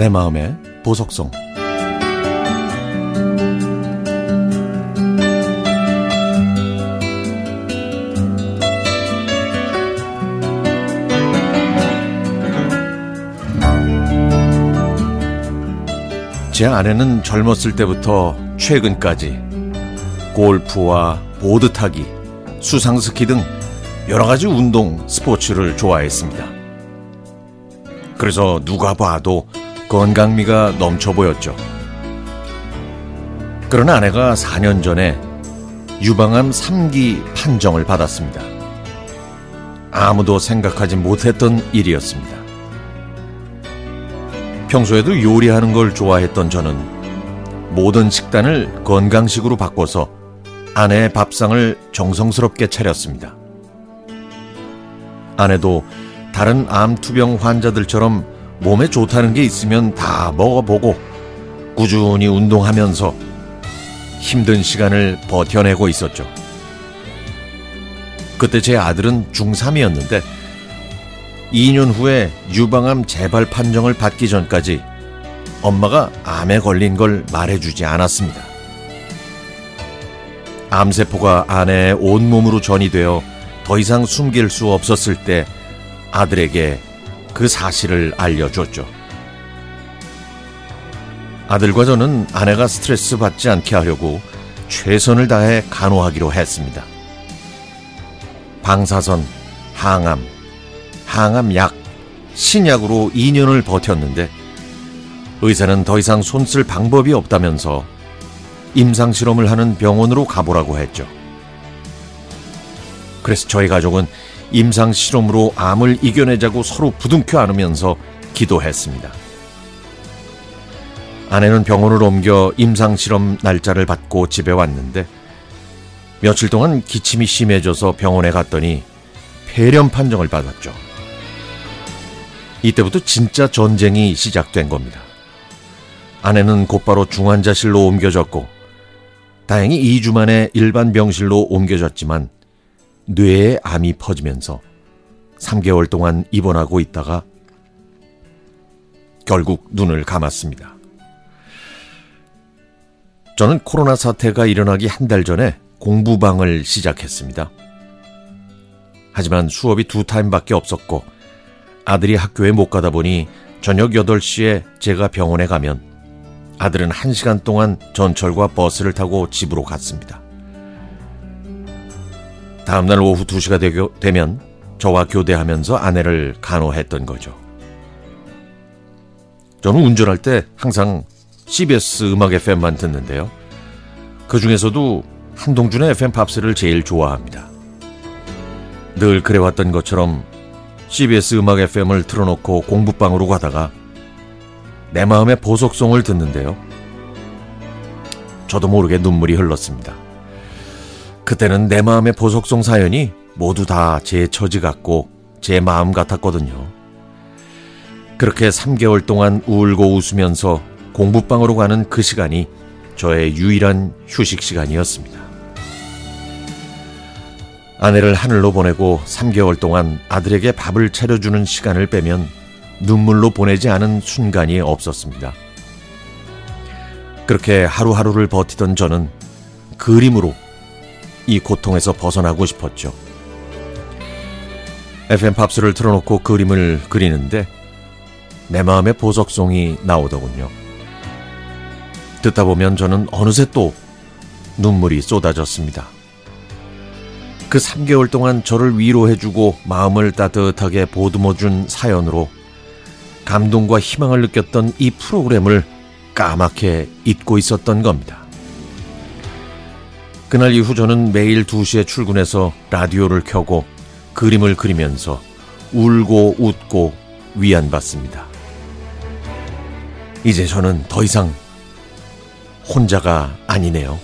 내 마음의 보석성 제 아내는 젊었을 때부터 최근까지 골프와 보드 타기, 수상 스키 등 여러 가지 운동 스포츠를 좋아했습니다. 그래서 누가 봐도 건강미가 넘쳐 보였죠. 그러나 아내가 4년 전에 유방암 3기 판정을 받았습니다. 아무도 생각하지 못했던 일이었습니다. 평소에도 요리하는 걸 좋아했던 저는 모든 식단을 건강식으로 바꿔서 아내의 밥상을 정성스럽게 차렸습니다. 아내도 다른 암투병 환자들처럼 몸에 좋다는 게 있으면 다 먹어보고 꾸준히 운동하면서 힘든 시간을 버텨내고 있었죠. 그때 제 아들은 중3이었는데 2년 후에 유방암 재발 판정을 받기 전까지 엄마가 암에 걸린 걸 말해주지 않았습니다. 암세포가 아내의 온몸으로 전이되어 더 이상 숨길 수 없었을 때 아들에게 그 사실을 알려줬죠. 아들과 저는 아내가 스트레스 받지 않게 하려고 최선을 다해 간호하기로 했습니다. 방사선, 항암, 항암약, 신약으로 2년을 버텼는데 의사는 더 이상 손쓸 방법이 없다면서 임상 실험을 하는 병원으로 가보라고 했죠. 그래서 저희 가족은 임상 실험으로 암을 이겨내자고 서로 부둥켜 안으면서 기도했습니다. 아내는 병원을 옮겨 임상 실험 날짜를 받고 집에 왔는데 며칠 동안 기침이 심해져서 병원에 갔더니 폐렴 판정을 받았죠. 이때부터 진짜 전쟁이 시작된 겁니다. 아내는 곧바로 중환자실로 옮겨졌고 다행히 2주 만에 일반 병실로 옮겨졌지만 뇌에 암이 퍼지면서 3개월 동안 입원하고 있다가 결국 눈을 감았습니다. 저는 코로나 사태가 일어나기 한 달 전에 공부방을 시작했습니다. 하지만 수업이 두 타임밖에 없었고 아들이 학교에 못 가다 보니 저녁 8시에 제가 병원에 가면 아들은 1시간 동안 전철과 버스를 타고 집으로 갔습니다. 다음날 오후 2시가 되면 저와 교대하면서 아내를 간호했던 거죠. 저는 운전할 때 항상 CBS 음악 FM만 듣는데요. 그 중에서도 한동준의 FM 팝스를 제일 좋아합니다. 늘 그래왔던 것처럼 CBS 음악 FM을 틀어놓고 공부방으로 가다가 내 마음의 보석송을 듣는데요. 저도 모르게 눈물이 흘렀습니다. 그때는 내 마음의 보석송 사연이 모두 다 제 처지 같고 제 마음 같았거든요. 그렇게 3개월 동안 울고 웃으면서 공부방으로 가는 그 시간이 저의 유일한 휴식 시간이었습니다. 아내를 하늘로 보내고 3개월 동안 아들에게 밥을 차려주는 시간을 빼면 눈물로 보내지 않은 순간이 없었습니다. 그렇게 하루하루를 버티던 저는 그림으로 이 고통에서 벗어나고 싶었죠. FM 팝스를 틀어놓고 그림을 그리는데 내 마음의 보석송이 나오더군요. 듣다 보면 저는 어느새 또 눈물이 쏟아졌습니다. 그 3개월 동안 저를 위로해주고 마음을 따뜻하게 보듬어준 사연으로 감동과 희망을 느꼈던 이 프로그램을 까맣게 잊고 있었던 겁니다. 그날 이후 저는 매일 2시에 출근해서 라디오를 켜고 그림을 그리면서 울고 웃고 위안받습니다. 이제 저는 더 이상 혼자가 아니네요.